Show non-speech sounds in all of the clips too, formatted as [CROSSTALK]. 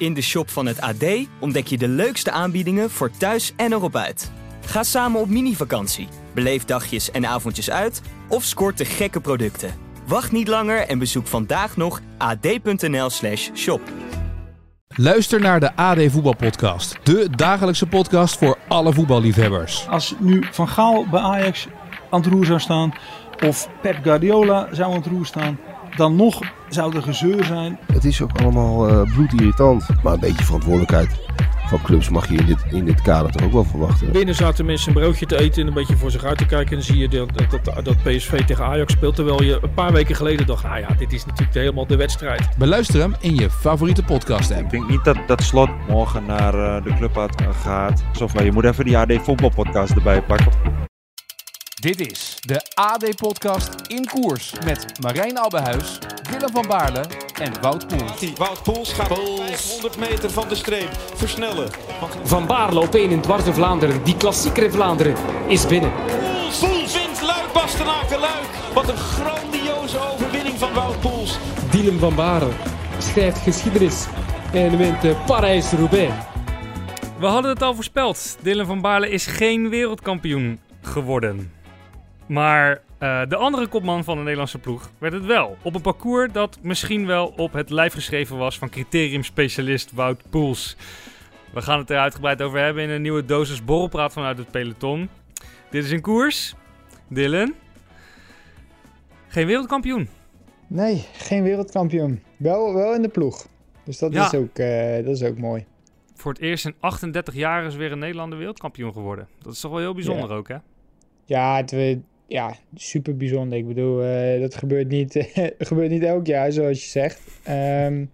In de shop van het AD ontdek je de leukste aanbiedingen voor thuis en erop uit. Ga samen op mini-vakantie, beleef dagjes en avondjes uit of scoort de gekke producten. Wacht niet langer en bezoek vandaag nog ad.nl/slash shop. Luister naar de AD Voetbalpodcast. De dagelijkse podcast voor alle voetballiefhebbers. Als nu Van Gaal bij Ajax aan het roer zou staan... of Pep Guardiola zou aan het roer staan... dan nog zou er gezeur zijn. Het is ook allemaal uh, bloedirritant. Maar een beetje verantwoordelijkheid van clubs mag je in dit, in dit kader toch ook wel verwachten. Binnen zaten mensen een broodje te eten en een beetje voor zich uit te kijken. En dan zie je dat, dat, dat PSV tegen Ajax speelt. Terwijl je een paar weken geleden dacht, ah ja, dit is natuurlijk helemaal de wedstrijd. Beluister hem in je favoriete podcast app. Ik denk niet dat, dat Slot morgen naar uh, de club gaat. Of je moet even die AD voetbalpodcast erbij pakken. Dit is de AD-podcast in koers met Marijn Abbehuis, Willem van Baarle en Wout Poels. Wout Poels gaat Poels. 100 meter van de streep versnellen. Van Baarle op 1 in dwars de Vlaanderen. Die klassieker in Vlaanderen is binnen. Poels, Poels wint Luik, Bastenaken Luik. Wat een grandioze overwinning van Wout Poels. Dylan van Baarle schrijft geschiedenis en wint Parijs-Roubaix. We hadden het al voorspeld. Dylan van Baarle is geen wereldkampioen geworden. Maar uh, de andere kopman van de Nederlandse ploeg werd het wel. Op een parcours dat misschien wel op het lijf geschreven was van criteriumspecialist Wout Poels. We gaan het er uitgebreid over hebben in een nieuwe dosis borrelpraat vanuit het peloton. Dit is een koers. Dylan. Geen wereldkampioen. Nee, geen wereldkampioen. Wel, wel in de ploeg. Dus dat, ja. is ook, uh, dat is ook mooi. Voor het eerst in 38 jaar is weer een Nederlander wereldkampioen geworden. Dat is toch wel heel bijzonder ja. ook, hè? Ja, het, ja, super bijzonder. Ik bedoel, uh, dat gebeurt niet, [LAUGHS] gebeurt niet elk jaar, zoals je zegt. Um,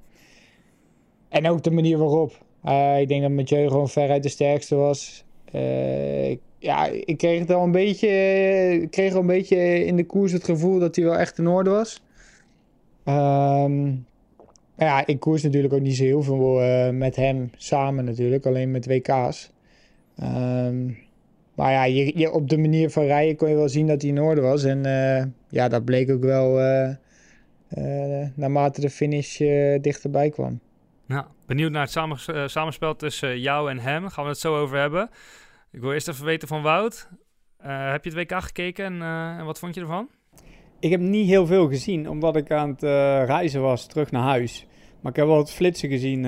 en ook de manier waarop. Uh, ik denk dat Mathieu gewoon veruit de sterkste was. Uh, ja, ik kreeg het al een beetje, kreeg al een beetje in de koers het gevoel dat hij wel echt in orde was. Um, ja, ik koers natuurlijk ook niet zo heel veel met hem samen natuurlijk, alleen met WK's. Um, maar ja, je, je, op de manier van rijden kon je wel zien dat hij in orde was. En uh, ja, dat bleek ook wel uh, uh, naarmate de finish dichterbij kwam. Nou, benieuwd naar het samen, samenspel tussen jou en hem. Daar gaan we het zo over hebben. Ik wil eerst even weten van Wout. heb je het WK gekeken en, en, wat vond je ervan? Ik heb niet heel veel gezien, omdat ik aan het reizen was terug naar huis. Maar ik heb wel het flitsen gezien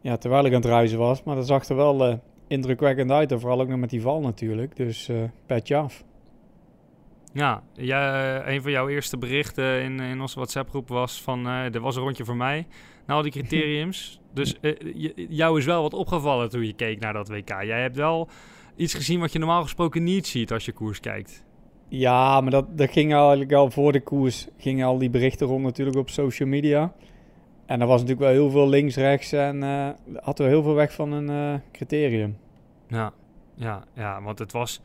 ja, terwijl ik aan het reizen was. Maar dat zag er wel indrukwekkend uit. En vooral ook nog met die val natuurlijk. Dus uh, petje af. Ja, jij, een van jouw eerste berichten in, in onze WhatsApp-groep was van... Uh, er was een rondje voor mij. Nou, die [LAUGHS] criteriums. dus uh, jou is wel wat opgevallen toen je keek naar dat WK. Jij hebt wel iets gezien wat je normaal gesproken niet ziet als je koers kijkt. Ja, maar dat, dat ging eigenlijk al voor de koers. Gingen al die berichten rond natuurlijk op social media. En er was natuurlijk wel heel veel links-rechts en uh, had er heel veel weg van een uh, criterium. Ja, ja, ja, want het was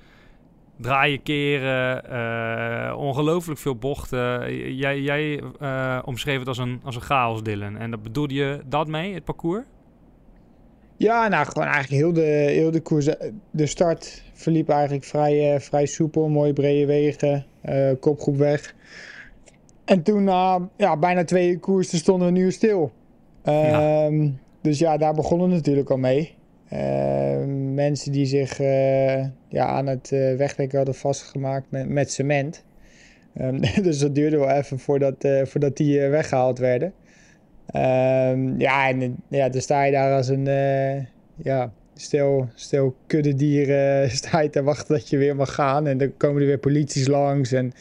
draaien, keren, uh, ongelooflijk veel bochten. Jij, jij omschreef het als een, als een chaos, Dylan. En dat bedoelde je dat mee, het parcours? Ja, nou gewoon eigenlijk heel de, heel de koers. De start verliep eigenlijk vrij, vrij soepel, mooie brede wegen, kopgroep weg. En toen na ja, bijna twee koersen stonden we nu stil. Ja. Um, dus ja, daar begonnen we natuurlijk al mee. Uh, mensen die zich uh, ja, aan het uh, hadden vastgemaakt met, met cement. Um, [LAUGHS] dus dat duurde wel even voordat, uh, voordat die weggehaald werden. Um, ja, en ja, dan sta je daar als een ja, stel, stel kudde dieren [LAUGHS] sta je te wachten dat je weer mag gaan. En dan komen er weer polities langs en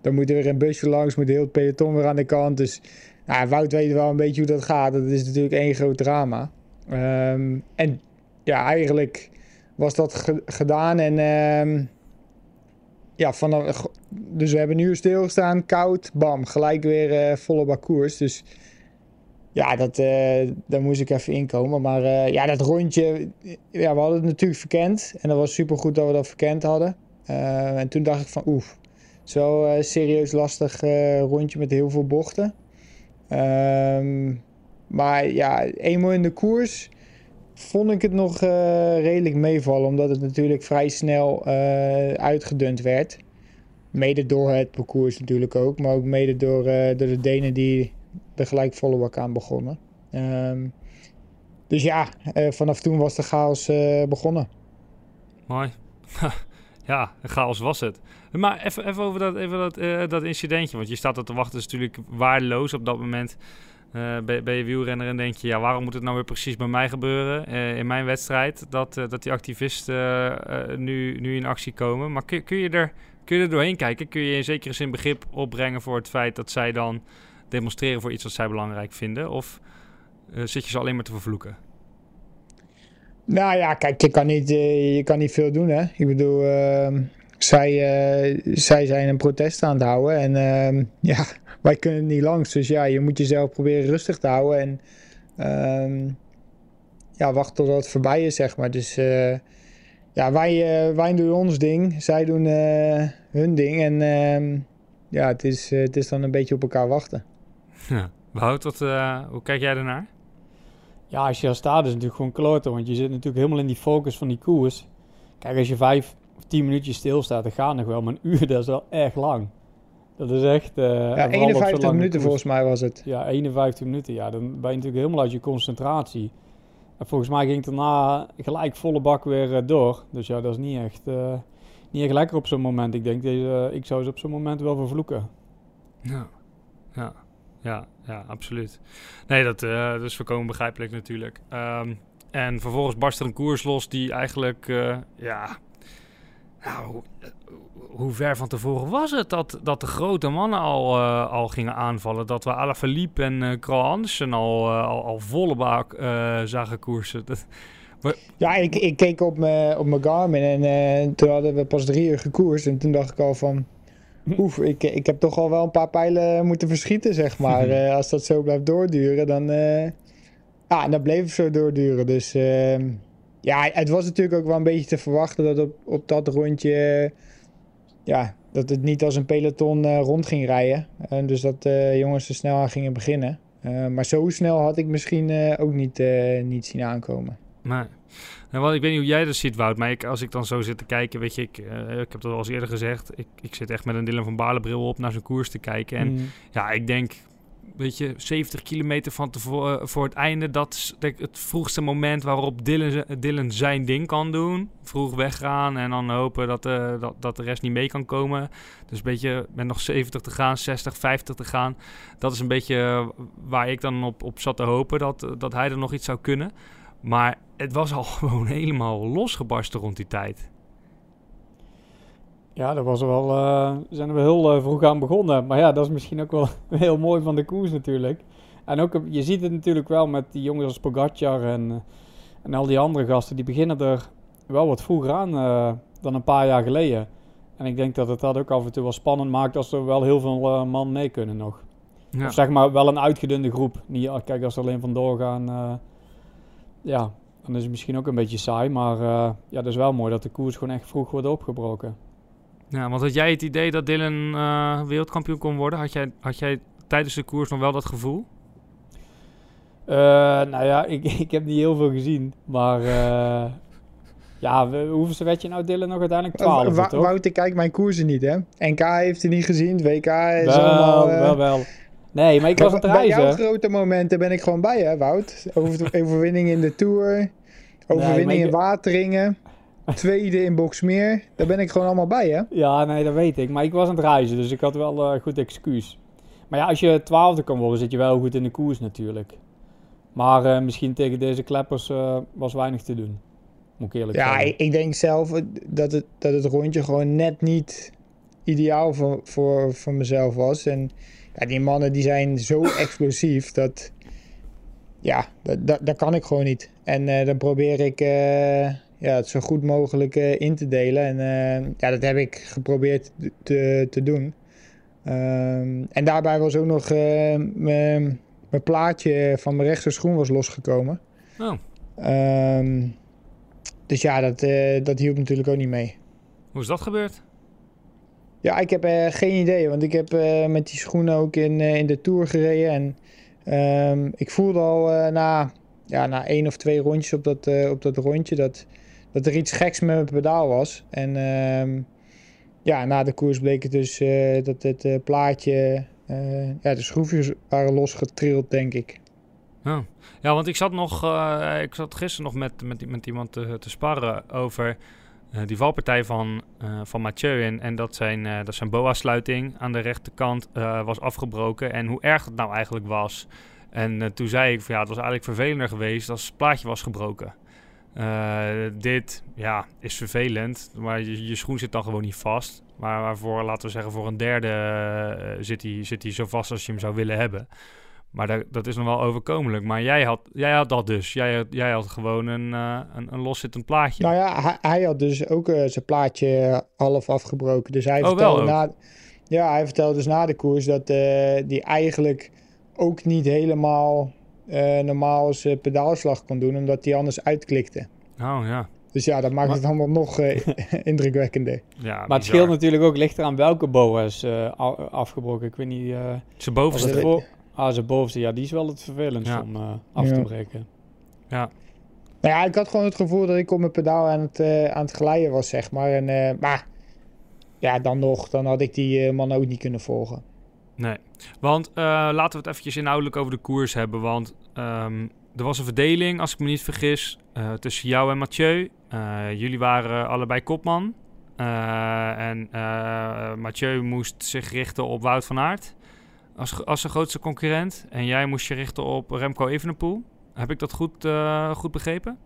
dan moet er weer een busje langs, moet heel het peloton weer aan de kant. Dus nou, Wout weet wel een beetje hoe dat gaat. Dat is natuurlijk één groot drama. Um, en ja, eigenlijk was dat ge gedaan. En um, ja, vanaf, dus we hebben nu stilgestaan, koud, bam, gelijk weer uh, volle bakkoers. Dus ja, dat, uh, daar moest ik even inkomen. Maar uh, ja, dat rondje, ja, we hadden het natuurlijk verkend. En dat was super goed dat we dat verkend hadden. en toen dacht ik van, oef, zo uh, serieus lastig uh, rondje met heel veel bochten. Um, maar ja, eenmaal in de koers vond ik het nog uh, redelijk meevallen. Omdat het natuurlijk vrij snel uitgedund werd. Mede door het parcours natuurlijk ook. Maar ook mede door, de Denen die er gelijk bak aan begonnen. Ehm, dus ja, eh, vanaf toen was de chaos eh, begonnen. Mooi. [LAUGHS] ja, chaos was het. Maar even, even over dat, even dat, eh, dat incidentje. Want je staat er te wachten, is natuurlijk waardeloos op dat moment. eh, ben, je wielrenner en denk je, ja, waarom moet het nou weer precies bij mij gebeuren eh, in mijn wedstrijd? Dat, dat die activisten nu, nu in actie komen. Maar kun, kun, je er, kun je er doorheen kijken? Kun je in zekere zin begrip opbrengen voor het feit dat zij dan demonstreren voor iets wat zij belangrijk vinden? Of zit je ze alleen maar te vervloeken? Nou ja, kijk, je kan niet, eh, je kan niet veel doen, hè. Ik bedoel, ehm, zij, eh, zij zijn een protest aan het houden en ehm, [LAUGHS] ja, wij kunnen niet langs. Dus ja, je moet jezelf proberen rustig te houden en ehm, ja, wachten totdat het voorbij is, zeg maar. Dus eh, ja, wij, wij doen ons ding, zij doen hun ding en ja, het is, het is dan een beetje op elkaar wachten. Ja. Wat, eh, hoe kijk jij ernaar? Ja, als je daar staat is het natuurlijk gewoon kloten. Want je zit natuurlijk helemaal in die focus van die koers. Kijk, als je vijf of tien minuutjes stilstaat, dan gaat nog wel. Maar een uur, [LAUGHS] dat is wel erg lang. Dat is echt... eh, en Ja, vooral op zo'n 51 lange minuten koers. volgens mij was het. Ja, 51 minuten. Ja, dan ben je natuurlijk helemaal uit je concentratie. En volgens mij ging het daarna gelijk volle bak weer eh, door. Dus ja, dat is niet echt, eh, niet echt lekker op zo'n moment. Ik denk, deze, ik zou ze op zo'n moment wel vervloeken. Ja, ja, ja, ja absoluut. Nee, dat, dat is voorkomen begrijpelijk natuurlijk. Ehm, en vervolgens barst er een koers los die eigenlijk, eh, ja... Nou, hoe, eh, hoe ver van tevoren was het dat, dat de grote mannen al, al gingen aanvallen? Dat we Alaphilippe en Krol Andersen al, al, volle eh, zagen koersen? Dat, Ja, ik, ik keek op mijn op Garmin en toen hadden we pas drie uur gekoerst. En toen dacht ik al van, oef, ik, ik heb toch al wel een paar pijlen moeten verschieten, zeg maar. [LAUGHS] Eh, als dat zo blijft doorduren, dan, eh ja, en dat bleef het zo doorduren. Dus ehm, ja, het was natuurlijk ook wel een beetje te verwachten dat op, op dat rondje, ja, dat het niet als een peloton eh, rond ging rijden. En dus dat de jongens er snel aan gingen beginnen. Maar zo snel had ik misschien ook niet, niet zien aankomen. Nee. Nou, ik weet niet hoe jij dat ziet, Wout. Maar ik, als ik dan zo zit te kijken, weet je, ik, eh, ik heb het al eens eerder gezegd. Ik, ik zit echt met een Dylan van Baarle bril op naar zijn koers te kijken. En Mm. ja, ik denk, weet je, 70 kilometer van tevoren voor het einde. Dat is het vroegste moment waarop Dylan, zijn ding kan doen. Vroeg weggaan en dan hopen dat, eh, dat, dat de rest niet mee kan komen. Dus een beetje met nog 70 te gaan, 60, 50 te gaan. Dat is een beetje eh, waar ik dan op, op zat te hopen dat, dat hij er nog iets zou kunnen. Maar het was al [LAUGHS] gewoon helemaal losgebarsten rond die tijd. Ja, dat was er wel, eh, zijn er wel heel eh, vroeg aan begonnen. Maar ja, dat is misschien ook wel [LAUGHS] heel mooi van de koers natuurlijk. En ook, je ziet het natuurlijk wel met die jongens als Pogacar en, eh, en al die andere gasten. Die beginnen er wel wat vroeger aan dan een paar jaar geleden. En ik denk dat het dat ook af en toe wel spannend maakt als er wel heel veel man mee kunnen nog. Ja. Of zeg maar wel een uitgedunde groep. Niet, ja, kijk, als er alleen vandoor gaan, ja, dan is het misschien ook een beetje saai. Maar eh, ja, dat is wel mooi dat de koers gewoon echt vroeg wordt opgebroken. Ja, want had jij het idee dat Dylan eh, wereldkampioen kon worden? Had jij, had jij tijdens de koers nog wel dat gevoel? Eh, nou ja, [LAUGHS] ik, ik heb niet heel veel gezien. Maar eh, ja, we, hoeveelste werd je nou Dylan nog uiteindelijk 12, Wa- Wa- toch? Wouter kijkt mijn koersen niet, hè? NK heeft hij niet gezien, WK is wel, allemaal... wel, wel. Nee, maar ik was aan het Bij jouw reizen. grote momenten ben ik gewoon bij, hè, Wout? Over, overwinning in de Tour, overwinning ik- in Wateringen, tweede in Boxmeer. Daar ben ik gewoon allemaal bij, hè? Ja, nee, dat weet ik. Maar ik was aan het reizen, dus ik had wel een goed excuus. Maar ja, als je twaalfde kan worden, zit je wel goed in de koers natuurlijk. Maar eh, misschien tegen deze kleppers eh, was weinig te doen. Moet ik eerlijk Ja, zeggen. ik, ik denk zelf dat het, dat het rondje gewoon net niet ideaal voor, voor, voor mezelf was. En ja, die mannen die zijn zo [CLEARS THROAT] explosief dat... Ja, dat, dat, dat kan ik gewoon niet. En eh, dan probeer ik eh, ja, het zo goed mogelijk eh, in te delen. En ja, dat heb ik geprobeerd te, te doen. Ehm, en daarbij was ook nog mijn mijn plaatje van mijn rechterschoen was losgekomen. Oh. Ehm, dus ja, dat, dat hielp natuurlijk ook niet mee. Hoe is dat gebeurd? Ja, ik heb eh, geen idee, want ik heb eh, met die schoenen ook in, eh, in de Tour gereden. En ehm, ik voelde al na, ja, na één of twee rondjes op dat, op dat rondje dat, dat er iets geks met mijn pedaal was. En ehm, ja, na de koers bleek het dus dat het plaatje, ja, de schroefjes waren losgetrild, denk ik. Ja. ja, want ik zat nog, ik zat gisteren nog met, met, met iemand te, te sparren over uh, die valpartij van, uh, van Mathieu. En, en dat zijn, dat zijn boa-sluiting aan de rechterkant was afgebroken. En hoe erg het nou eigenlijk was. En toen zei ik van ja, het was eigenlijk vervelender geweest als het plaatje was gebroken. dit, ja, is vervelend. Maar je, schoen zit dan gewoon niet vast. Maar waarvoor, laten we zeggen, voor een derde zit hij zit hij zo vast als je hem zou willen hebben. Maar dat, dat is nog wel overkomelijk. Maar jij had, jij had dat dus. Jij, jij had gewoon een, uh, een, een loszittend plaatje. Nou ja, hij, hij had dus ook uh, zijn plaatje half afgebroken. Dus hij oh, vertelde na, ja, hij vertelde dus na de koers dat uh, die eigenlijk ook niet helemaal normaal zijn pedaalslag kon doen. Omdat hij anders uitklikte. Oh ja. Dus ja, dat maakt het allemaal nog [LAUGHS] indrukwekkender. Ja, maar het scheelt natuurlijk ook lichter aan welke boa's afgebroken. Ik weet niet... Zijn bovenste. Ah, zijn bovenste, ja, die is wel het vervelendst om uh, af te breken. Ja. Nou ja, ik had gewoon het gevoel dat ik op mijn pedaal aan het, uh, aan het glijden was, zeg maar. En, uh, maar ja, dan nog, dan had ik die man ook niet kunnen volgen. Nee, want laten we het eventjes inhoudelijk over de koers hebben. Want um, er was een verdeling, als ik me niet vergis, tussen jou en Mathieu. jullie waren allebei kopman. en Mathieu moest zich richten op Wout van Aert als, als grootste concurrent. En jij moest je richten op Remco Evenepoel. Heb ik dat goed, uh, goed begrepen?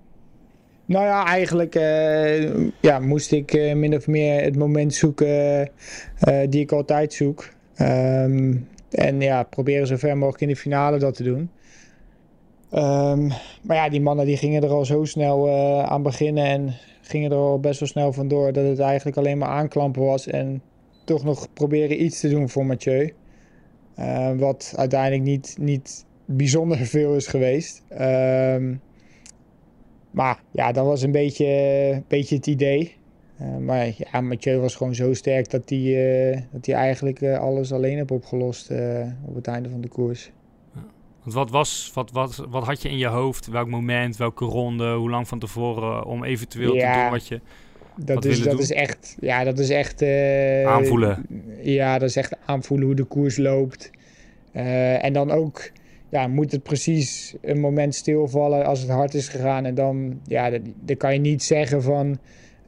Nou ja, eigenlijk uh, ja, moest ik uh, min of meer het moment zoeken die ik altijd zoek. Um, en ja, proberen zo ver mogelijk in de finale dat te doen. Um, maar ja, die mannen die gingen er al zo snel aan beginnen en gingen er al best wel snel vandoor dat het eigenlijk alleen maar aanklampen was. En toch nog proberen iets te doen voor Mathieu. Uh, wat uiteindelijk niet, niet bijzonder veel is geweest. Um, maar ja, dat was een beetje, beetje het idee. Uh, maar ja, Mathieu was gewoon zo sterk dat hij, uh, dat hij eigenlijk alles alleen heeft opgelost op het einde van de koers. Wat, was, wat, wat, wat had je in je hoofd? Welk moment, welke ronde, hoe lang van tevoren om eventueel ja. te doen wat je dat, is, dat is echt, ja, dat is echt... Uh, aanvoelen. Ja, dat is echt aanvoelen hoe de koers loopt. Uh, en dan ook, ja, moet het precies een moment stilvallen als het hard is gegaan. En dan, ja, dan kan je niet zeggen van...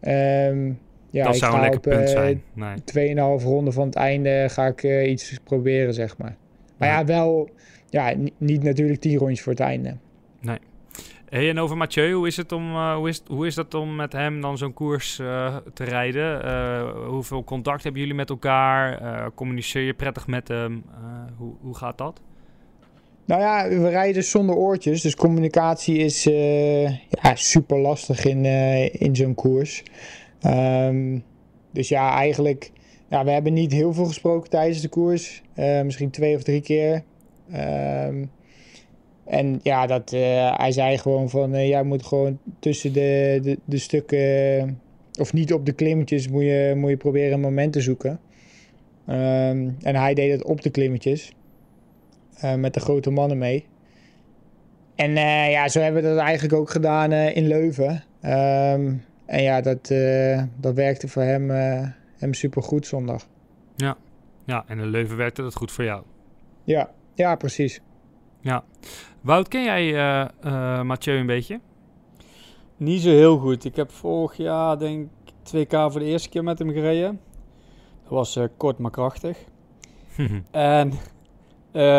Um, ja, dat zou een lekker punt zijn. Nee. 2,5 ronde van het einde ga ik uh, iets proberen, zeg maar. Maar ja, wel, ja, niet natuurlijk 10 rondjes voor het einde. Nee. Hey, en over Mathieu, hoe is, het om, uh, hoe, is, hoe is dat om met hem dan zo'n koers uh, te rijden? Uh, hoeveel contact hebben jullie met elkaar? communiceer je prettig met hem? hoe, hoe gaat dat? Nou ja, we rijden zonder oortjes, dus communicatie is ja, super lastig in, in zo'n koers. Um, dus ja, eigenlijk, ja, we hebben niet heel veel gesproken tijdens de koers. misschien twee of drie keer. Um, en ja, dat, uh, hij zei gewoon van, uh, jij moet gewoon tussen de, de, de stukken, of niet op de klimmetjes, moet je, moet je proberen een moment te zoeken. Um, en hij deed het op de klimmetjes, uh, met de grote mannen mee. En ja, zo hebben we dat eigenlijk ook gedaan in Leuven. Um, en ja, dat, dat werkte voor hem, hem super goed zondag. Ja. ja, en in Leuven werkte dat goed voor jou. Ja, ja precies. Ja. Wout, ken jij uh, uh, Mathieu een beetje? Niet zo heel goed. Ik heb vorig jaar, denk ik, 2K voor de eerste keer met hem gereden. Dat was uh, kort maar krachtig. [LAUGHS] en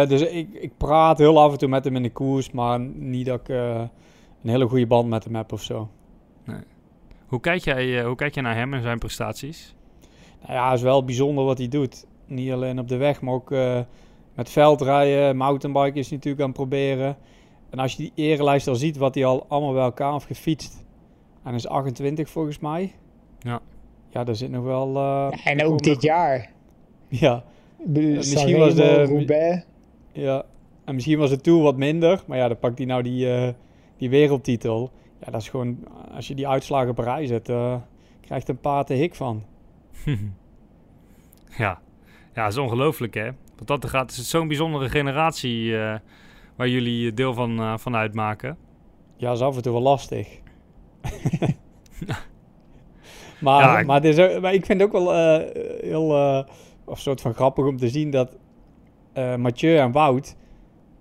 dus ik, ik praat heel af en toe met hem in de koers, maar niet dat ik een hele goede band met hem heb of zo. Nee. Hoe, kijk jij, hoe kijk jij naar hem en zijn prestaties? Nou ja, het is wel bijzonder wat hij doet. Niet alleen op de weg, maar ook met veldrijden, mountainbike is natuurlijk aan het proberen. En als je die erenlijst al ziet, wat hij al allemaal bij elkaar heeft gefietst. En is 28 volgens mij. Ja. Ja, daar zit nog wel... Uh, ja, en ook dit jaar. Ja. misschien was de... Roubaix. Ja. En misschien was het toen wat minder. Maar ja, dan pakt hij nou die, uh, die wereldtitel. Ja, dat is gewoon... Als je die uitslagen op rij zet, uh, krijgt een paar te hik van. [LAUGHS] ja. Ja, dat is ongelooflijk hè. Wat dat gaat, is het zo'n bijzondere generatie uh, waar jullie deel van, uh, van uitmaken. Ja, dat is af en toe wel lastig. [LAUGHS] maar, ja, ik... Maar, het is ook, maar ik vind het ook wel heel of soort van grappig om te zien dat Mathieu en Wout,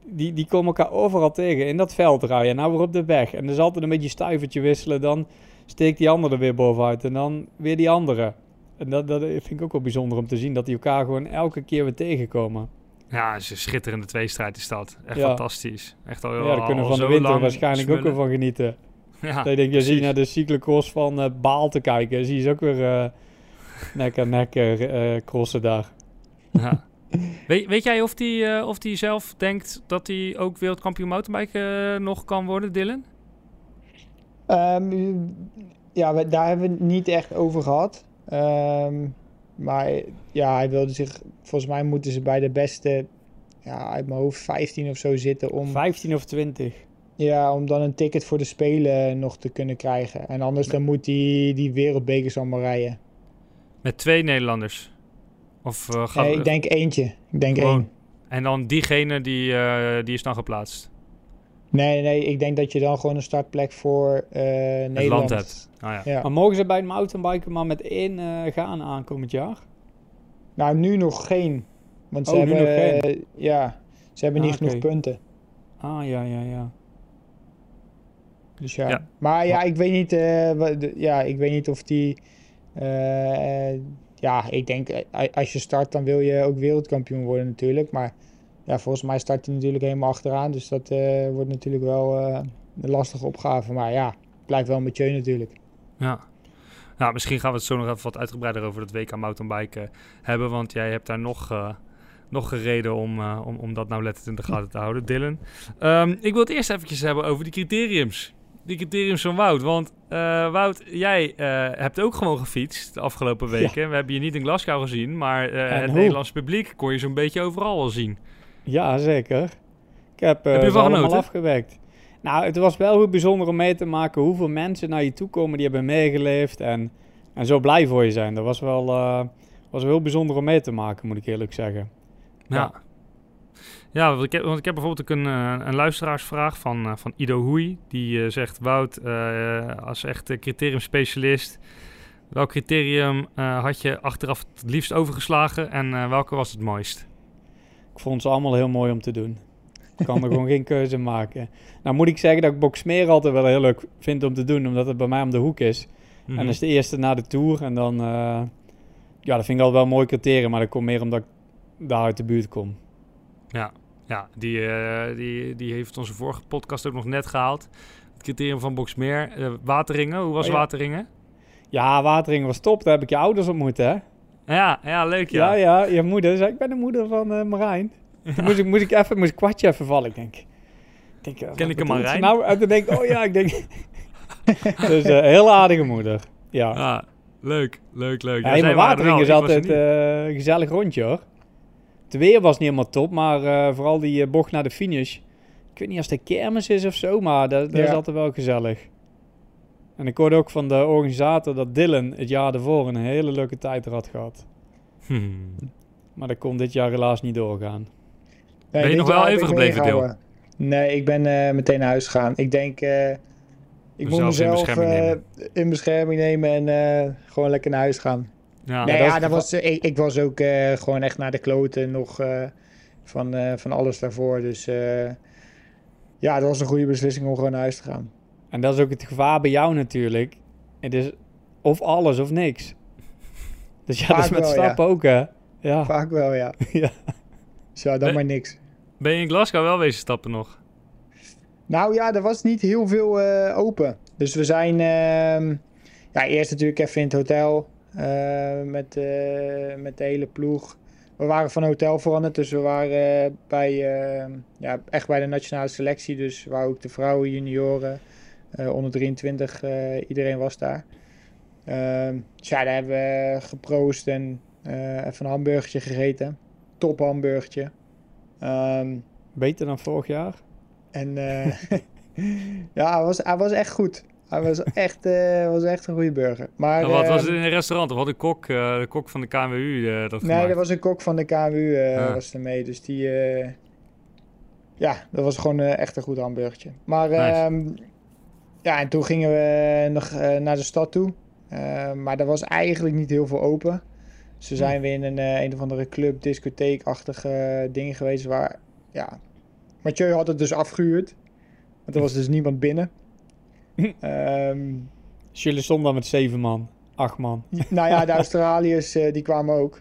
die, die komen elkaar overal tegen. In dat veld rijden, nou weer op de weg. En er is altijd een beetje stuivertje wisselen. Dan steekt die andere er weer bovenuit. En dan weer die andere. En dat, dat vind ik ook wel bijzonder om te zien. Dat die elkaar gewoon elke keer weer tegenkomen. Ja, het is een schitterende tweestrijd is dat. Echt Ja. fantastisch. Echt al, Ja, daar al- kunnen we van de winter waarschijnlijk ook weer van genieten. Ja, dat je denkt, je ziet naar de cyclocross van eh, Baal te kijken. Zie je ze ook weer eh, nek aan nek eh, crossen daar. Ja. [LAUGHS] Weet, weet jij of die, eh, of die zelf denkt dat hij ook wereldkampioen mountainbiken nog kan worden, Dylan? Ehm, ja, we- daar hebben we het niet echt over gehad. Ehm, maar ja, hij wilde zich... Volgens mij moeten ze bij de beste... Ja, uit mijn hoofd 15 of zo zitten om... 15 of 20. Ja, om dan een ticket voor de Spelen nog te kunnen krijgen. En anders dan moet hij die wereldbekers allemaal rijden. Met twee Nederlanders? Of eh, gaat Nee, ik denk eentje. Ik denk Gewoon. één. En dan diegene die, eh, die is dan geplaatst? Nee, nee, ik denk dat je dan gewoon een startplek voor eh Nederland hebt. Ah, ja. Ja. Maar mogen ze bij het mountainbiken maar met één eh, gaan aankomend jaar? Nou, nu nog geen. Want ze Oh, nu hebben, nog geen. eh, ja, ze hebben Ah, niet genoeg oké. punten. Ah, ja, ja, ja. Dus ja. Ja. Maar ja, ik weet niet, eh, wat ja, ik weet niet of die. ja, ik denk als je start, dan wil je ook wereldkampioen worden natuurlijk. Maar ja, volgens mij start hij natuurlijk helemaal achteraan. Dus dat eh, wordt natuurlijk wel eh, een lastige opgave. Maar ja, blijft wel een beetje natuurlijk. Ja. Nou, misschien gaan we het zo nog even wat uitgebreider over dat WK mountainbiken eh, hebben. Want jij hebt daar nog, nog gereden om, eh, om, om dat nou letterlijk in de gaten te houden. Dylan, Ehm, ik wil het eerst eventjes hebben over die criteriums. Die criteriums van Wout. Want Wout, jij hebt ook gewoon gefietst de afgelopen weken. We hebben je niet in Glasgow gezien, maar het hoe? Nederlands publiek kon je zo'n beetje overal wel zien. Ja, zeker. Ik heb, eh Heb je ervan allemaal genoten? afgewerkt. Nou, het was wel heel bijzonder om mee te maken hoeveel mensen naar je toe komen die hebben meegeleefd en, en zo blij voor je zijn. Dat was wel, eh, was wel heel bijzonder om mee te maken, moet ik eerlijk zeggen. Ja. Ja, want ik heb, want ik heb bijvoorbeeld ook een, eh, een luisteraarsvraag van, van Ido Hoei. Die eh, zegt, Wout, als echt criteriumspecialist... welk criterium had je achteraf het liefst overgeslagen en welke was het mooist? Ik vond ze allemaal heel mooi om te doen. Ik kan er gewoon geen keuze maken. Nou moet ik zeggen dat ik Boxmeer altijd wel heel leuk vind om te doen, omdat het bij mij om de hoek is. Mhm. En dat is de eerste na de Tour. En dan, eh, ja, dat vind ik altijd wel mooi criterium, maar dat komt meer omdat ik daar uit de buurt kom. Ja, ja die, eh, die, die heeft onze vorige podcast ook nog net gehaald. Het criterium van Boxmeer. Eh, Wateringen, hoe was Oh ja. Wateringen? Ja, Watering was top. Daar heb ik je ouders ontmoet, hè? Ja, ja, leuk ja. Ja, ja, je moeder. Zei, ik ben de moeder van eh, Marijn. Toen moest ik, moest ik even, moest ik kwartje even vallen. Ik denk, ik denk eh, Ken ik een Marijn? Nou, en toen denk ik, oh ja, ik denk... [LAUGHS] dus eh heel aardige moeder. Ja. Ah, leuk, leuk, leuk. Ja, Ja, er Watering is altijd eh, een gezellig rondje, hoor. Het weer was niet helemaal top, maar eh, vooral die bocht naar de finish. Ik weet niet als het kermis is of zo, maar dat, dat is Ja. altijd wel gezellig. En ik hoorde ook van de organisator dat Dylan het jaar ervoor een hele leuke tijd er had gehad. Hmm. Maar dat kon dit jaar helaas niet doorgaan. Nee, Ben je nog wel even gebleven, meegehouden. Nee, ik ben eh, meteen naar huis gegaan. Ik denk, eh, ik moet Mezelf in mezelf bescherming eh, nemen. in bescherming nemen en eh, gewoon lekker naar huis gaan. Ja. nee, dat ja, dat was, ik, ik was ook eh, gewoon echt naar de kloten nog eh, van, eh, van alles daarvoor. Dus eh, ja, dat was een goede beslissing om gewoon naar huis te gaan. En dat is ook het gevaar bij jou natuurlijk. Het is of alles of niks. Dus ja, dat is met wel, stappen ook, hè? Ja. Vaak wel, ja. [LAUGHS] ja. Ja, dan maar niks. Ben je in Glasgow wel wezen stappen nog? Nou ja, er was niet heel veel eh, open. Dus we zijn ehm, ja, eerst natuurlijk even in het hotel eh, met, eh, met de hele ploeg. We waren van hotel veranderd, dus we waren bij, eh, ja, echt bij de nationale selectie. Dus waar ook de vrouwen, junioren, onder 23, eh, iedereen was daar. Ehm, dus ja, daar hebben we geproost en eh, even een hamburgertje gegeten. Top hamburgertje. Ehm, Beter dan vorig jaar? en eh, [LAUGHS] ja, hij was, hij was echt goed. Hij was echt, eh, was echt een goede burger. Maar, Nou, wat was het ehm, in een restaurant? Of had de kok, eh, de kok van de eh, dat Nee, gemaakt? er was een kok van de KMU eh, Ah. was er mee. Dus die... eh, ja, dat was gewoon eh, echt een goed hamburgertje. Maar Nice. Ja, en toen gingen we nog eh, naar de stad toe. Eh, maar er was eigenlijk niet heel veel open. Dus zijn weer in een, eh, een of andere club, discotheekachtige ding geweest waar... Ja, Mathieu had het dus afgehuurd. Want er was dus niemand binnen. Dus [LAUGHS] jullie stonden dan met zeven man, acht man. nou ja, de [LAUGHS] Australiërs die kwamen ook.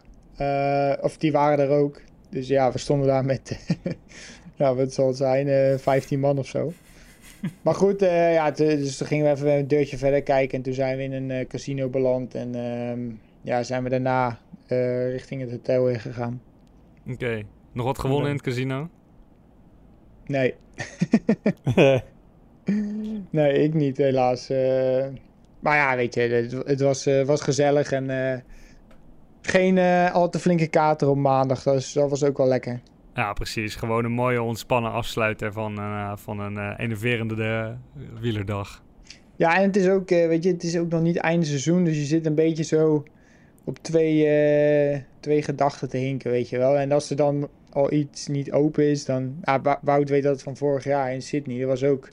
Of die waren er ook. Dus ja, we stonden daar met, [LAUGHS] ja, wat zal het zijn, eh 15 man of zo. Maar goed, eh, ja, te- dus toen gingen we even een deurtje verder kijken. En toen zijn we in een eh, casino beland. En ehm, ja, zijn we daarna eh, richting het hotel heen gegaan. Oké. Nog wat gewonnen in het casino? Nee. [LAUGHS] nee, ik niet, helaas. Eh, maar ja, weet je, het, het was, eh, was gezellig en eh, geen eh, al te flinke kater op maandag. Dus dat was ook wel lekker. Ja, precies. Gewoon een mooie ontspannen afsluiter van, eh, van een eh, enerverende eh, wielerdag. Ja, en het is ook, eh, weet je, het is ook nog niet einde seizoen. Dus je zit een beetje zo op twee, eh, twee gedachten te hinken, weet je wel. En als er dan al iets niet open is, dan... Ja, Wou- Wout weet dat van vorig jaar in Sydney. Dat was ook...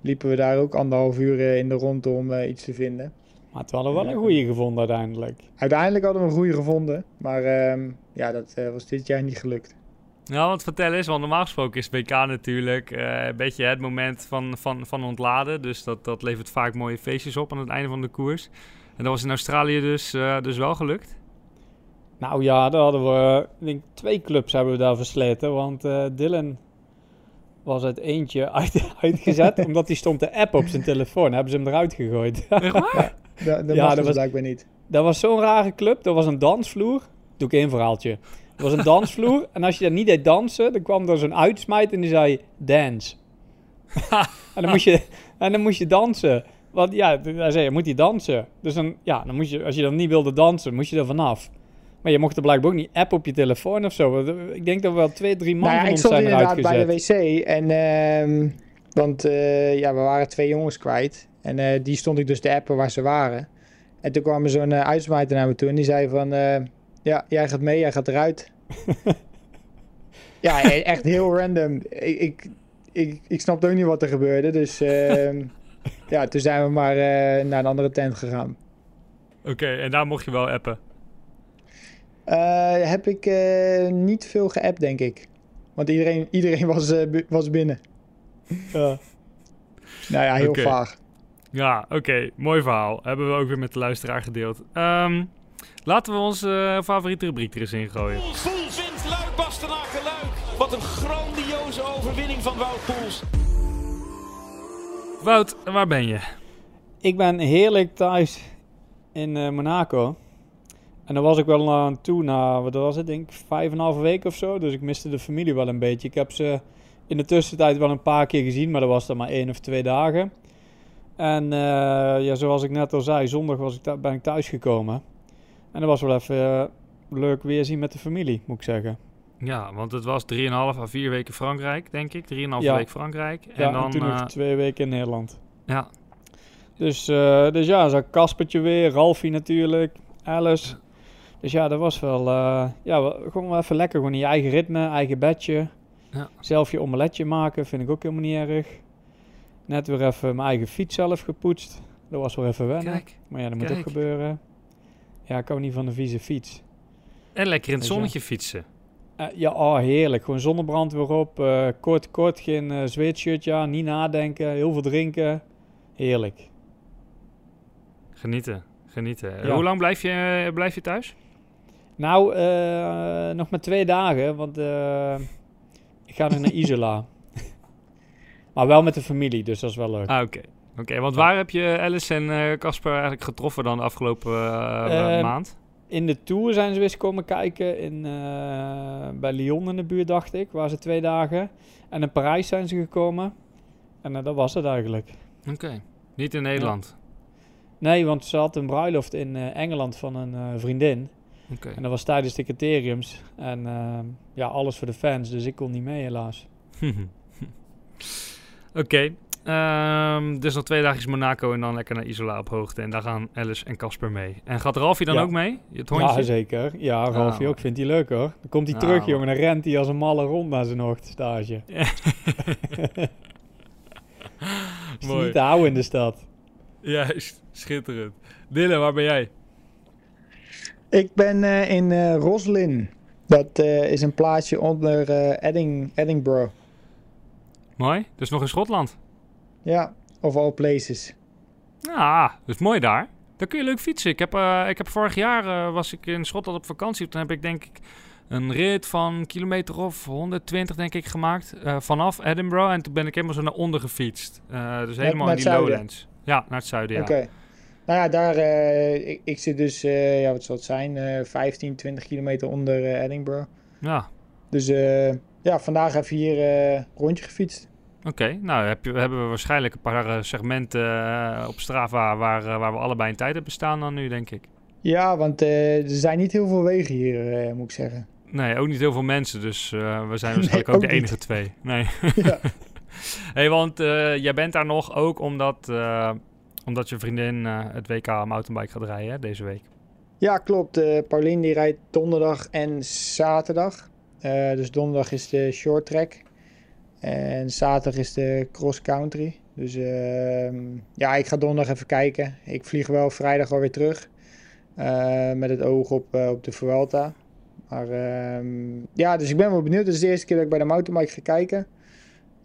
Liepen we daar ook anderhalf uur in de rondte om eh, iets te vinden. Maar toen hadden we wel een goeie gevonden uiteindelijk. Uiteindelijk hadden we een goede gevonden. Maar ehm, ja, dat eh, was dit jaar niet gelukt. Nou, wat vertel eens, want normaal gesproken is WK natuurlijk eh, een beetje het moment van, van, van ontladen. Dus dat, dat levert vaak mooie feestjes op aan het einde van de koers. En dat was in Australië dus, eh, dus wel gelukt. Nou ja, daar hadden we, ik denk twee clubs hebben we daar versleten. Want eh, Dylan was uit eentje [LAUGHS] uit, uitgezet, [LAUGHS] omdat hij stond te app op zijn telefoon. Hebben ze hem eruit gegooid. Echt waar? [LAUGHS] Dat, dat Ja, mag dat dus was- blijkbaar niet. Dat was zo'n rare club. Dat was een dansvloer. Doe ik één verhaaltje. Er was een dansvloer. en als je daar niet deed dansen, dan kwam er zo'n uitsmijt en die zei dance. [LAUGHS] en, dan moest je, en dan moest je dansen. Want ja, hij zei, je moet die dansen. Dus dan, ja, dan moest je, als je dan niet wilde dansen, moest je er vanaf. Maar je mocht er blijkbaar ook niet app op je telefoon of zo. Eh, Ik denk dat we wel twee, drie man Nou ja, van ik ons stond zijn eruit inderdaad bij de wc. En, ehm, want eh, ja, we waren twee jongens kwijt. En eh, die stond ik dus te appen waar ze waren. En toen kwam er zo'n uh, uitsmijter naar me toe. En die zei van... ja, jij gaat mee, jij gaat eruit. ja, e- echt heel random. Ik, ik, ik, ik snapte ook niet wat er gebeurde. Dus ehm, [LAUGHS] ja, toen zijn we maar eh, naar een andere tent gegaan. Oké, en daar mocht je wel appen. Eh, heb ik eh, niet veel geappt, denk ik. Want iedereen, iedereen was, was binnen. Ja. Nou ja, heel vaag. Ja, oké. Mooi verhaal. Hebben we ook weer met de luisteraar gedeeld. Ehm, laten we onze eh, favoriete rubriek er eens in gooien. Poels wint Luik Bastenaken Luik. Wat een grandioze overwinning van Wout Poels. Wout, waar ben je? Ik ben heerlijk thuis in eh, Monaco. En dan was ik wel aan toe na, wat was het, denk ik, vijf en een halve week of zo. Dus ik miste de familie wel een beetje. Ik heb ze in de tussentijd wel een paar keer gezien, maar dat was dan maar één of twee dagen. En eh, ja, zoals ik net al zei, zondag was ik ben ik thuis gekomen. En dat was wel even eh, leuk weer zien met de familie, moet ik zeggen. Ja, want het was 3,5 à 4 weken Frankrijk, denk ik. 3,5 Ja. week Frankrijk. En ja, dan... en toen eh, nog twee weken in Nederland. ja, Dus, eh, dus ja, zo Kaspertje weer, Ralfie natuurlijk, Alice. Dus ja, dat was wel, eh, ja, gewoon wel even lekker. Gewoon in je eigen ritme, eigen bedje. Ja. Zelf je omeletje maken, vind ik ook helemaal niet erg. Net weer even mijn eigen fiets zelf gepoetst. Dat was wel even wennen. Kijk, maar ja, dat moet kijk. ook gebeuren. Ja, ik hou niet van een vieze fiets. en lekker in het zonnetje fietsen. Eh, ja, oh, heerlijk. Gewoon zonnebrand weer op. eh, kort, kort, geen eh zweetshirtje aan. Niet nadenken. Heel veel drinken. Heerlijk. Genieten, genieten. Ja. Hoe lang blijf je, blijf je thuis? Nou, nog maar twee dagen, want eh, ik ga nog naar [LAUGHS] Isola. maar wel met de familie, dus dat is wel leuk. Ah, oké. Oké, want waar heb je Alice en eh, Casper eigenlijk getroffen dan de afgelopen eh, Ehm, maand? In de Tour zijn ze weer eens komen kijken in, eh, bij Lyon in de buurt, dacht ik. Waar ze twee dagen. En in Parijs zijn ze gekomen. En dat was het eigenlijk. Oké, niet in Nederland. Nee, want ze had een bruiloft in Engeland van een vriendin. Oké. En dat was tijdens de criteriums. En eh, ja, alles voor de fans, dus ik kon niet mee helaas. [LAUGHS] Oké, ehm, dus nog twee dagjes Monaco en dan lekker naar Isola op hoogte. En daar gaan Alice en Casper mee. En gaat Ralfie dan Ja. ook mee? Het hondje? Ja, zeker. Ja, Ralfie Ah. ook. Vindt hij leuk hoor. Dan komt hij Ah, terug, man. jongen. Dan rent hij als een malle rond naar zijn hoogtestage. [LAUGHS] Is Mooi. niet te houden in de stad. Juist, schitterend. Dylan, waar ben jij? Ik ben eh, in eh, Roslin. Dat eh, is een plaatsje onder eh, Edding, Edinburgh. Mooi. Dus nog in Schotland. Ja, of all places. Ja, dat is mooi daar. Daar kun je leuk fietsen. Ik heb, uh, ik heb vorig jaar uh, was ik in Schotland op vakantie. Toen heb ik denk ik een rit van kilometer of 120 denk ik gemaakt. Uh, vanaf Edinburgh. En toen ben ik helemaal zo naar onder gefietst. dus helemaal naar in die lowlands. Ja, naar het zuiden, ja. Oké. Nou ja, daar, ik, ik, zit dus, ja, wat zal het zijn, 15, 20 kilometer onder Edinburgh. Ja. Dus ja, vandaag even hier rondje gefietst. Oké, nou heb je, hebben we waarschijnlijk een paar segmenten uh, op Strava waar, uh, waar we allebei een tijd hebben staan dan nu, denk ik. Ja, want uh, er zijn niet heel veel wegen hier, moet ik zeggen. Nee, ook niet heel veel mensen, dus we zijn [LAUGHS] waarschijnlijk nee, ook, ook, de enige niet. twee. Nee. Ja. [LAUGHS] hey, want jij bent daar nog ook omdat, omdat je vriendin het WK mountainbike gaat rijden hè, deze week. Ja, klopt. Paulien die rijdt donderdag en zaterdag. dus donderdag is de short track. En zaterdag is de cross country. Dus uh, ja, ik ga donderdag even kijken. Ik vlieg wel vrijdag alweer terug. Uh, met het oog op, uh, op de Vuelta. Maar ehm, ja, dus ik ben wel benieuwd. Het is de eerste keer dat ik bij de mountainbike ga kijken.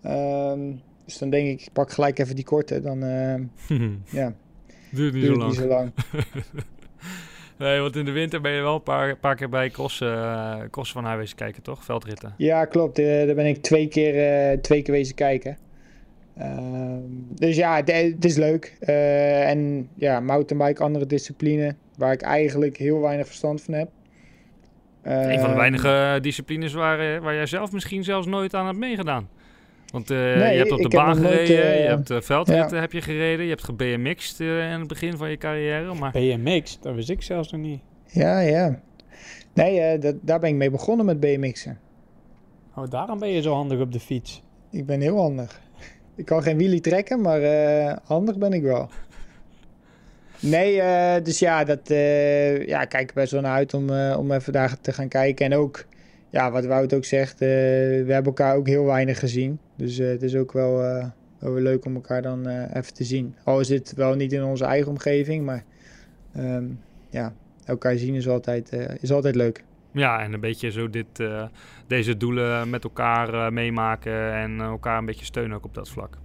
Ehm, dus dan denk ik, ik pak gelijk even die korte. Dan [LAUGHS] ja, duurt niet duurt zo lang. Niet zo lang. [LAUGHS] Nee, want in de winter ben je wel een paar, paar keer bij crossen, uh, crossen van huis kijken, toch? Veldritten. Ja, klopt. Uh, daar ben ik twee keer, uh, twee keer wezen kijken. Ehm, dus ja, het is leuk. en ja, mountainbike, andere discipline, waar ik eigenlijk heel weinig verstand van heb. een van de weinige disciplines waar, waar jij zelf misschien zelfs nooit aan hebt meegedaan. Want uh, nee, je hebt op de baan gereden, nooit, uh, je hebt uh, veldritten ja. heb je gereden, je hebt gebmx'd in het begin van je carrière. Maar... BMX, dat wist ik zelfs nog niet. Ja, ja. Nee, dat, daar ben ik mee begonnen met BMX'en. Oh, daarom ben je zo handig op de fiets. Ik ben heel handig. Ik kan geen wielie trekken, maar handig ben ik wel. Nee, dus ja, dat ja, kijk er best wel naar uit om, om even daar te gaan kijken. En ook ja, wat Wout ook zegt, uh, we hebben elkaar ook heel weinig gezien. Dus uh, het is ook wel, weer leuk om elkaar dan even te zien. Al is het wel niet in onze eigen omgeving, maar um, ja, elkaar zien is altijd, is altijd leuk. Ja, en een beetje zo dit, deze doelen met elkaar meemaken en elkaar een beetje steunen ook op dat vlak.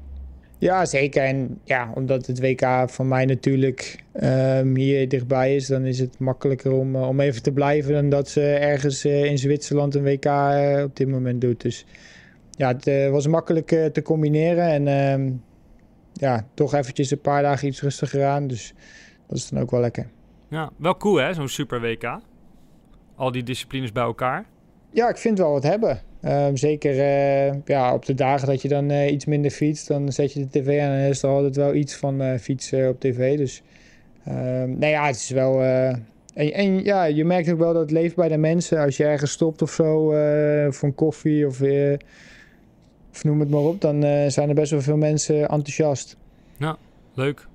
Ja, zeker. En ja, omdat het WK van mij natuurlijk um, hier dichtbij is, dan is het makkelijker om, uh, om even te blijven dan dat ze ergens uh, in Zwitserland een WK uh, op dit moment doet. Dus ja, het was makkelijk te combineren en um, ja, toch eventjes een paar dagen iets rustiger aan. Dus dat is dan ook wel lekker. Ja, wel cool hè, zo'n super WK. Al die disciplines bij elkaar. Ja, ik vind wel wat hebben. Um, zeker uh, ja, op de dagen dat je dan uh, iets minder fietst, dan zet je de tv aan en is er altijd wel iets van uh, fietsen op tv. Dus um, nee, ja, het is wel. En, en, ja, je merkt ook wel dat het leeft bij de mensen. Als je ergens stopt of zo, voor een koffie of, of noem het maar op, dan zijn er best wel veel mensen enthousiast. Ja, leuk.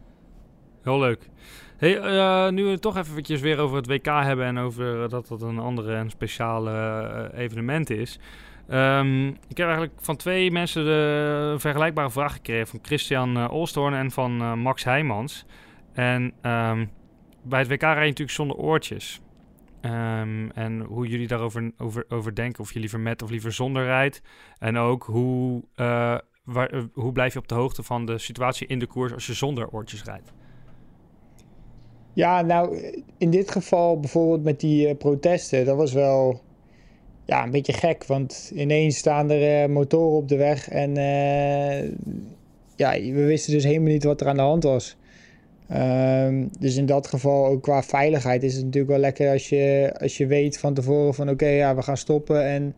Heel leuk. Hey, nu we het toch eventjes weer over het WK hebben en over dat dat een andere en speciale evenement is. Um, ik heb eigenlijk van twee mensen de, een vergelijkbare vraag gekregen. Van Christian uh, Olsthoorn en van Max Heijmans. En um, bij het WK rij je natuurlijk zonder oortjes. Um, en hoe jullie daarover over, over denken. Of je liever met of liever zonder rijdt. En ook hoe, waar, hoe blijf je op de hoogte van de situatie in de koers als je zonder oortjes rijdt. Ja, nou, in dit geval bijvoorbeeld met die protesten, dat was wel ja, een beetje gek. Want ineens staan er uh, motoren op de weg en uh, ja, we wisten dus helemaal niet wat er aan de hand was. Um, dus in dat geval, ook qua veiligheid, is het natuurlijk wel lekker als je, als je weet van tevoren van oké, ja, we gaan stoppen. En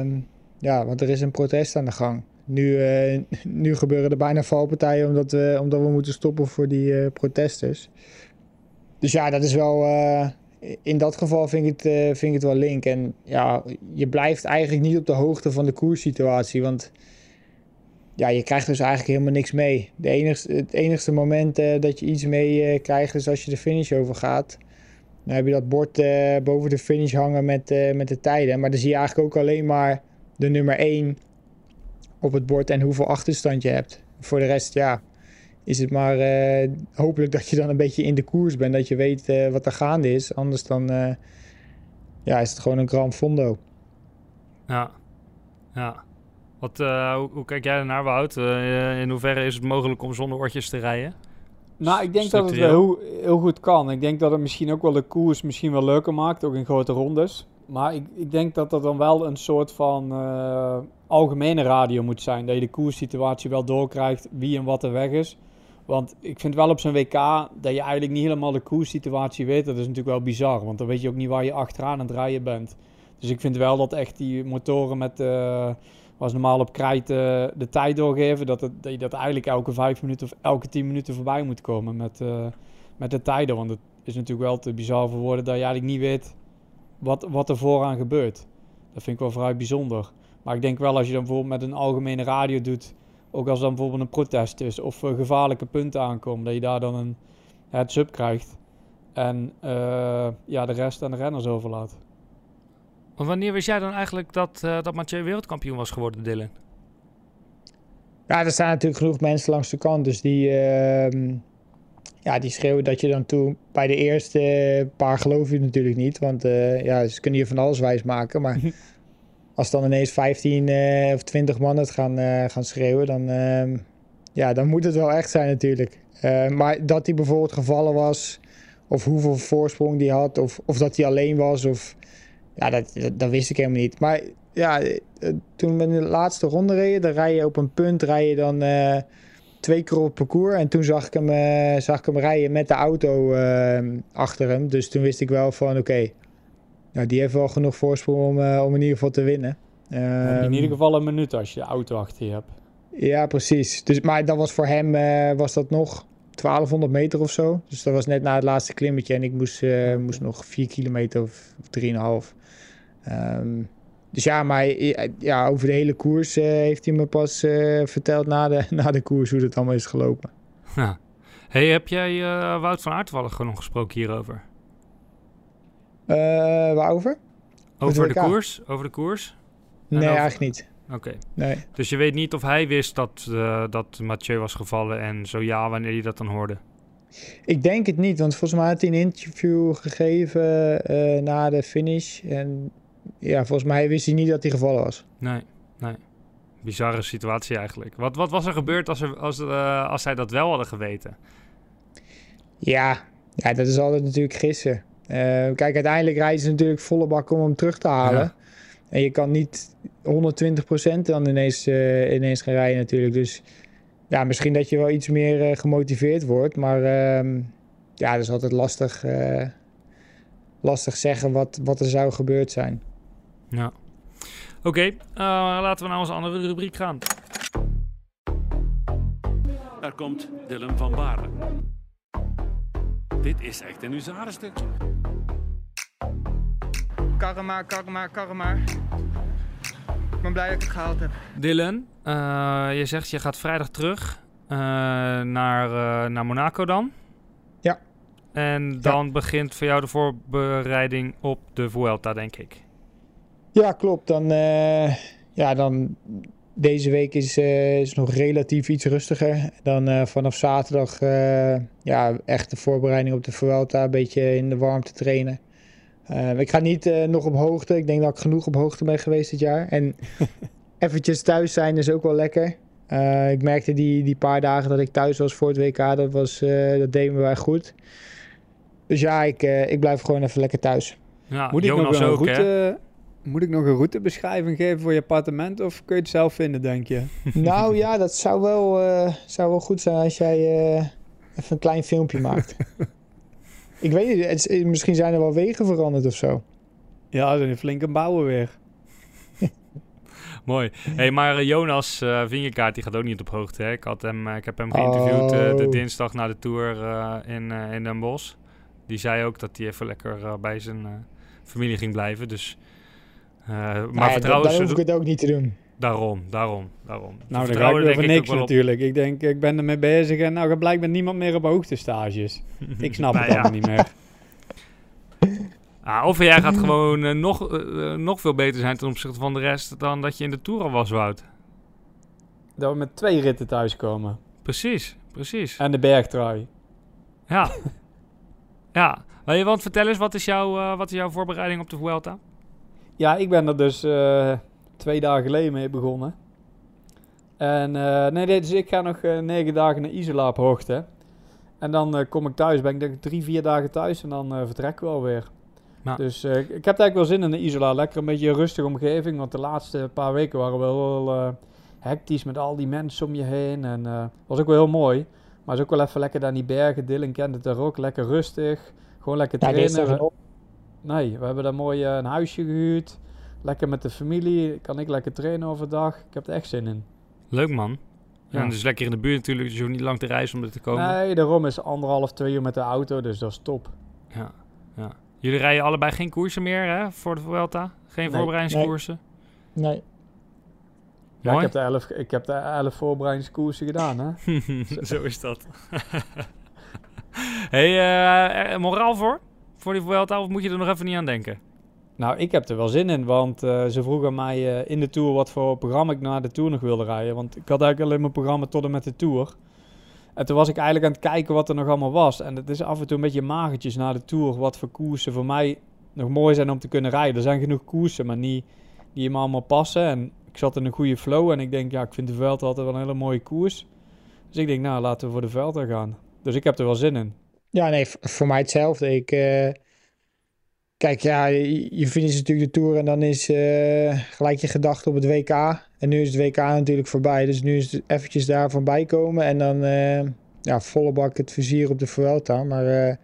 um, ja, want er is een protest aan de gang. Nu, uh, nu gebeuren er bijna valpartijen omdat we, omdat we moeten stoppen voor die protesters. Dus ja, dat is wel. In dat geval vind ik, het, vind ik het wel link. En ja, je blijft eigenlijk niet op de hoogte van de koerssituatie. Want ja, je krijgt dus eigenlijk helemaal niks mee. De het enigste moment dat je iets mee krijgt is als je de finish overgaat. Dan heb je dat bord boven de finish hangen met, met de tijden. Maar dan zie je eigenlijk ook alleen maar de nummer 1 op het bord en hoeveel achterstand je hebt. Voor de rest, ja, is het maar uh, hopelijk dat je dan een beetje in de koers bent. Dat je weet uh, wat er gaande is. Anders dan uh, ja, is het gewoon een gram fondo. Ja, ja. Wat, uh, hoe, hoe, kijk jij ernaar, Wout? Uh, in hoeverre is het mogelijk om zonder oortjes te rijden? Nou, ik denk dat het wel heel, heel, goed kan. Ik denk dat het misschien ook wel de koers misschien wel leuker maakt, ook in grote rondes. Maar ik, ik denk dat er dan wel een soort van uh, algemene radio moet zijn. Dat je de koerssituatie wel doorkrijgt, wie en wat er weg is. Want ik vind wel op zo'n WK dat je eigenlijk niet helemaal de koerssituatie weet. Dat is natuurlijk wel bizar, want dan weet je ook niet waar je achteraan aan het rijden bent. Dus ik vind wel dat echt die motoren met, uh, was normaal op krijt uh, de tijd doorgeven, dat, dat je dat eigenlijk elke vijf minuten of elke tien minuten voorbij moet komen met, uh, met de tijden. Want het is natuurlijk wel te bizar voor woorden dat je eigenlijk niet weet wat, wat er vooraan gebeurt. Dat vind ik wel vrij bijzonder. Maar ik denk wel als je dan bijvoorbeeld met een algemene radio doet, ook als dan bijvoorbeeld een protest is of uh, gevaarlijke punten aankomen, dat je daar dan een heads-up krijgt en uh, ja, de rest aan de renners overlaat. Maar wanneer wist jij dan eigenlijk dat, uh, dat Mathieu wereldkampioen was geworden, Dylan? Ja, er staan natuurlijk genoeg mensen langs de kant, dus die, uh, ja, die schreeuwen dat je dan toe bij de eerste paar geloof je natuurlijk niet, want uh, ja, ze kunnen je van alles wijs maken, maar [LAUGHS] als dan ineens 15 uh, of 20 man het gaan, uh, gaan schreeuwen, dan, uh, ja, dan moet het wel echt zijn natuurlijk. maar dat hij bijvoorbeeld gevallen was, of hoeveel voorsprong die had, of, of dat hij alleen was, of, ja, dat, dat, wist ik helemaal niet. Maar ja, toen we in de laatste ronde reden, dan rij je op een punt, rij je dan twee keer op parcours. En toen zag ik hem, zag ik hem rijden met de auto achter hem. Dus toen wist ik wel van, oké, nou, die heeft wel genoeg voorsprong om, uh, om in ieder geval te winnen. In ieder geval een minuut als je de auto achter je hebt. Ja, precies. Dus, maar dat was voor hem uh, was dat nog 1200 meter of zo. Dus dat was net na het laatste klimmetje. En ik moest, uh, moest nog 4 kilometer of 3,5. Um, dus ja, maar ja, over de hele koers heeft hij me pas verteld na de, [LAUGHS] na de koers hoe het allemaal is gelopen. Ja. Hey, heb jij Wout van Aert nog gesproken hierover? Uh, waarover? Over de koers? Over de koers? Nee, over... eigenlijk niet. Oké. Okay. Nee. Dus je weet niet of hij wist dat, uh, dat Mathieu was gevallen en zo ja, wanneer hij dat dan hoorde? Ik denk het niet, want volgens mij had hij een interview gegeven uh, na de finish. En ja, volgens mij wist hij niet dat hij gevallen was. Nee, nee. Bizarre situatie eigenlijk. Wat, wat was er gebeurd als, er, als, uh, als zij dat wel hadden geweten? Ja, ja dat is altijd natuurlijk gissen. Uh, kijk, uiteindelijk rijden ze natuurlijk volle bak om hem terug te halen. Ja. En je kan niet 120% dan ineens, uh, ineens gaan rijden natuurlijk. Dus ja, misschien dat je wel iets meer uh, gemotiveerd wordt. Maar uh, ja, dat is altijd lastig, lastig zeggen wat, wat er zou gebeurd zijn. Ja. Oké, okay, laten we naar onze andere rubriek gaan. Er komt Dylan van Baarle. Dit is echt een huzarenstukje. Karma, karma, karma. Ik ben blij dat ik het gehaald heb. Dylan, uh, je zegt je gaat vrijdag terug uh, naar, uh, naar Monaco dan. Ja. En dan ja. begint voor jou de voorbereiding op de Vuelta, denk ik. Ja, klopt. Dan, ja, dan deze week is, uh, is nog relatief iets rustiger. Dan uh, vanaf zaterdag uh, ja, echt de voorbereiding op de Vuelta. Een beetje in de warmte trainen. ik ga niet nog op hoogte. Ik denk dat ik genoeg op hoogte ben geweest dit jaar. En [LAUGHS] eventjes thuis zijn is ook wel lekker. ik merkte die, die paar dagen dat ik thuis was voor het WK. Dat, was, dat deed me wel goed. Dus ja, ik, ik blijf gewoon even lekker thuis. Ja, Moet Jonas ik nog een ook, route, moet ik nog een routebeschrijving geven voor je appartement of kun je het zelf vinden, denk je? [LAUGHS] Nou ja, dat zou wel, uh, zou wel goed zijn als jij uh, even een klein filmpje maakt. [LAUGHS] ik weet niet, het is, misschien zijn er wel wegen veranderd of zo. Ja, er zijn flinke bouwen weer. [LAUGHS] Mooi. Hey, maar Jonas uh, Vingerkaart die gaat ook niet op hoogte. Hè? Ik, had hem, ik heb hem geïnterviewd oh. de dinsdag na de tour in, in Den Bosch. Die zei ook dat hij even lekker bij zijn familie ging blijven. Dus maar nou ja, vertrouwen dan hoef ik het ook niet te doen. Daarom, daarom, daarom. Nou, dan ga ik over niks natuurlijk. Ik denk, ik ben ermee bezig en nou gaat blijkbaar niemand meer op hoogtestages. ik snap [LAUGHS] nou, het allemaal niet meer. Ah, of jij gaat gewoon uh, nog, uh, nog veel beter zijn ten opzichte van de rest dan dat je in de Tour al was, Wout. Dat we met twee ritten thuiskomen. Precies, precies. En de bergtrui. Ja. ja. Want vertel eens, wat is, jouw, wat is jouw voorbereiding op de Vuelta? Ja, ik ben er dus uh, twee dagen geleden mee begonnen. En eh, nee, dus ik ga nog eh, negen dagen naar Isola op hoogte. En dan eh, kom ik thuis, ben ik denk ik drie, vier dagen thuis en dan eh, vertrekken we alweer. Nou. Dus eh, ik heb eigenlijk wel zin in de Isola. Lekker een beetje een rustige omgeving, want de laatste paar weken waren wel wel eh, hectisch met al die mensen om je heen. En eh was ook wel heel mooi. Maar is ook wel even lekker daar in die bergen. Dylan kent het daar ook. Lekker rustig. Gewoon lekker trainen. We- Nee, we hebben daar mooi eh, een huisje gehuurd. Lekker met de familie. Kan ik lekker trainen overdag. Ik heb er echt zin in. Leuk man. Ja. En dus lekker in de buurt natuurlijk, dus je hoeft niet lang te reizen om er te komen. Nee, daarom is anderhalf, twee uur met de auto. Dus dat is top. Ja, ja. Jullie rijden allebei geen koersen meer hè, voor de Vuelta? Geen Nee. voorbereidingskoersen? Nee. Ja, Mooi. ik heb de elf, ik heb de elf voorbereidingskoersen gedaan, hè. [LAUGHS] Zo is dat. [LAUGHS] hey, eh, moraal voor? Voor die Vuelta moet je er nog even niet aan denken? Nou, ik heb er wel zin in, want eh, ze vroegen mij eh, in de Tour wat voor programma ik naar de Tour nog wilde rijden. Want ik had eigenlijk alleen mijn programma tot en met de Tour. En toen was ik eigenlijk aan het kijken wat er nog allemaal was. En het is af en toe een beetje magertjes na de Tour wat voor koersen voor mij nog mooi zijn om te kunnen rijden. Er zijn genoeg koersen, maar niet die me allemaal passen. En ik zat in een goede flow en ik denk, ja, ik vind de Vuelta altijd wel een hele mooie koers. Dus ik denk, nou, laten we voor de Vuelta gaan. Dus ik heb er wel zin in. Ja, nee, voor mij hetzelfde. Ik, eh, kijk, ja, je, finisht natuurlijk de Tour en dan is eh, gelijk je gedachte op het WK. En nu is het WK natuurlijk voorbij, dus nu is het eventjes daar voorbij komen. En dan, eh, ja, volle bak het vizier op de Vuelta. Maar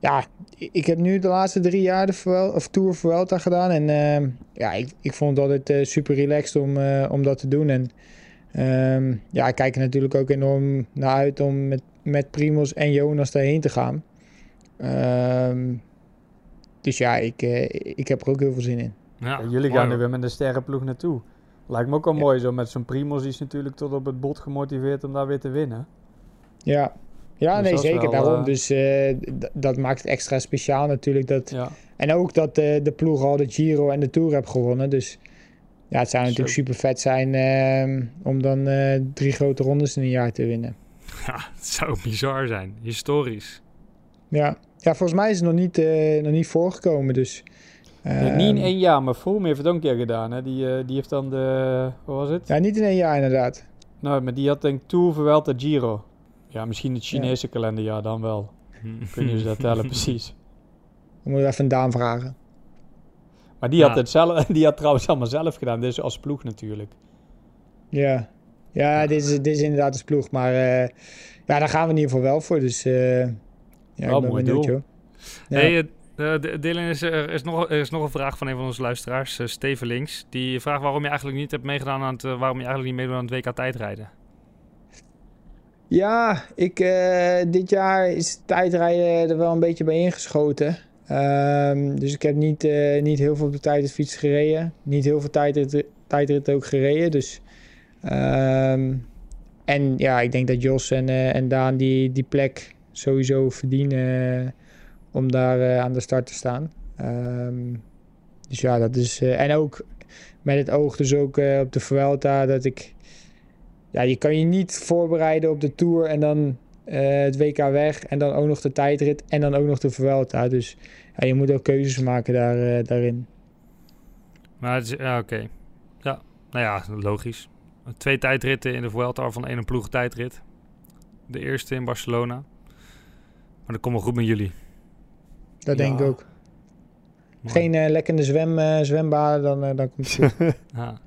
ja, ik heb nu de laatste drie jaar de Vuel- of Tour Vuelta gedaan. En ja, ik, ik vond het altijd eh, super relaxed om, om dat te doen. En ehm, ja, ik kijk er natuurlijk ook enorm naar uit om met, met Primos en Jonas daarheen te gaan. Ehm, dus ja, ik, eh, ik heb er ook heel veel zin in. Ja, jullie mooi, gaan er hoor. weer met een sterrenploeg naartoe. Lijkt me ook wel mooi zo met zo'n Primos. Die is natuurlijk tot op het bot gemotiveerd om daar weer te winnen. Ja, ja Dus nee, zeker wel, daarom. eh, Dus eh, dat maakt het extra speciaal natuurlijk. Dat... Ja. En ook dat eh, de ploeg al de Giro en de Tour heeft gewonnen. Dus ja, het zou natuurlijk super vet zijn ehm, om dan eh, drie grote rondes in een jaar te winnen. [LAUGHS] Ja, het zou bizar zijn. Historisch. Ja, ja volgens mij is het nog niet, eh, nog niet voorgekomen. Dus, Nee, niet in ehm, één jaar, maar Froome heeft het ook een keer gedaan. Hè? Die, eh, die heeft dan de... Wat was het? Ja, niet in één jaar inderdaad. Nou, maar die had denk ik Tour, Vuelta, Giro. Ja, misschien het Chinese kalenderjaar dan wel. Weet niet hoe ze dat tellen [LAUGHS] precies. Dan moeten we even een Daan vragen. Maar die, Ja. had het zelf, [LAUGHS] die had trouwens allemaal zelf gedaan. Dus als ploeg natuurlijk. Ja, ja dit, is, dit is inderdaad een ploeg. Maar eh, ja, daar gaan we in ieder geval wel voor. Dus eh, ja, ben mooi benieuwd, doel. joh. Ja. Hey, eh, Dylan, is, er, is, nog, er is nog een vraag van een van onze luisteraars, Steven Links. Die vraagt waarom je eigenlijk niet hebt meegedaan aan het, waarom je eigenlijk niet meedoet aan het WK tijdrijden. Ja, ik, dit jaar is tijdrijden er wel een beetje bij ingeschoten. Ehm, dus ik heb niet, niet heel veel op de tijdritfiets gereden. Niet heel veel tijdrit, tijdrit ook gereden. Dus, ehm, en ja, ik denk dat Jos en, eh, en Daan die, die plek sowieso verdienen eh, om daar eh, aan de start te staan. Ehm, dus ja, dat is... en ook met het oog dus ook op de Vuelta dat ik ja, je kan je niet voorbereiden op de Tour en dan het WK weg en dan ook nog de tijdrit en dan ook nog de Vuelta. Dus ja, je moet ook keuzes maken daar, daarin. Maar het is, ja, oké. Ja, nou ja, logisch. Twee tijdritten in de Vuelta, waarvan één een ploeg tijdrit. De eerste in Barcelona. Maar dat komt wel goed met jullie. Dat denk ik ook. Geen eh, lekkende zwem, eh, zwembaden, dan, eh, dan komt het goed. [LAUGHS] [LAUGHS] Ja.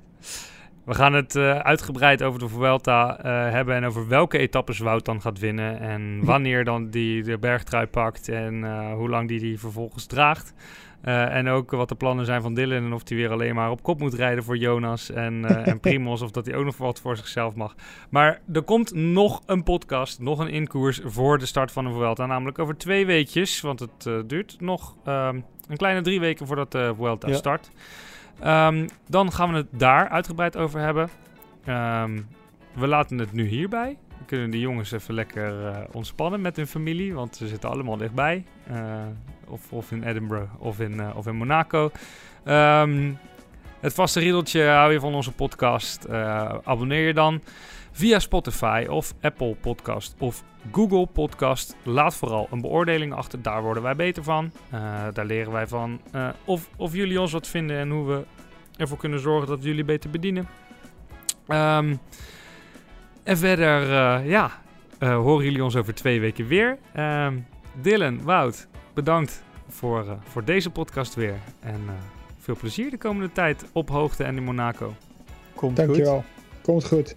We gaan het eh, uitgebreid over de Vuelta eh, hebben en over welke etappes Wout dan gaat winnen. En [LAUGHS] wanneer dan die de bergtrui pakt en eh, hoe lang die die vervolgens draagt. En ook wat de plannen zijn van Dylan en of hij weer alleen maar op kop moet rijden voor Jonas en, en [LAUGHS] Primos. Of dat hij ook nog wat voor zichzelf mag. Maar er komt nog een podcast, nog een inkoers voor de start van de Vuelta. Namelijk over twee weekjes, want het duurt nog ehm, een kleine drie weken voordat de Vuelta Ja. start. Ehm, dan gaan we het daar uitgebreid over hebben. Ehm, we laten het nu hierbij. We kunnen de jongens even lekker eh, ontspannen met hun familie, want ze zitten allemaal dichtbij. Eh, of, of in Edinburgh of in, eh, of in Monaco. Ehm, het vaste riedeltje hou je van onze podcast. Abonneer je dan via Spotify of Apple Podcast of Google Podcast. Laat vooral een beoordeling achter. Daar worden wij beter van. Eh, daar leren wij van eh, of, of jullie ons wat vinden en hoe we ervoor kunnen zorgen dat we jullie beter bedienen. Ehm, En verder, eh, ja, eh, horen jullie ons over twee weken weer. Ehm, Dylan, Wout, bedankt voor, eh, voor deze podcast weer. En eh, veel plezier de komende tijd op hoogte en in Monaco. Komt Dankjewel. Komt goed.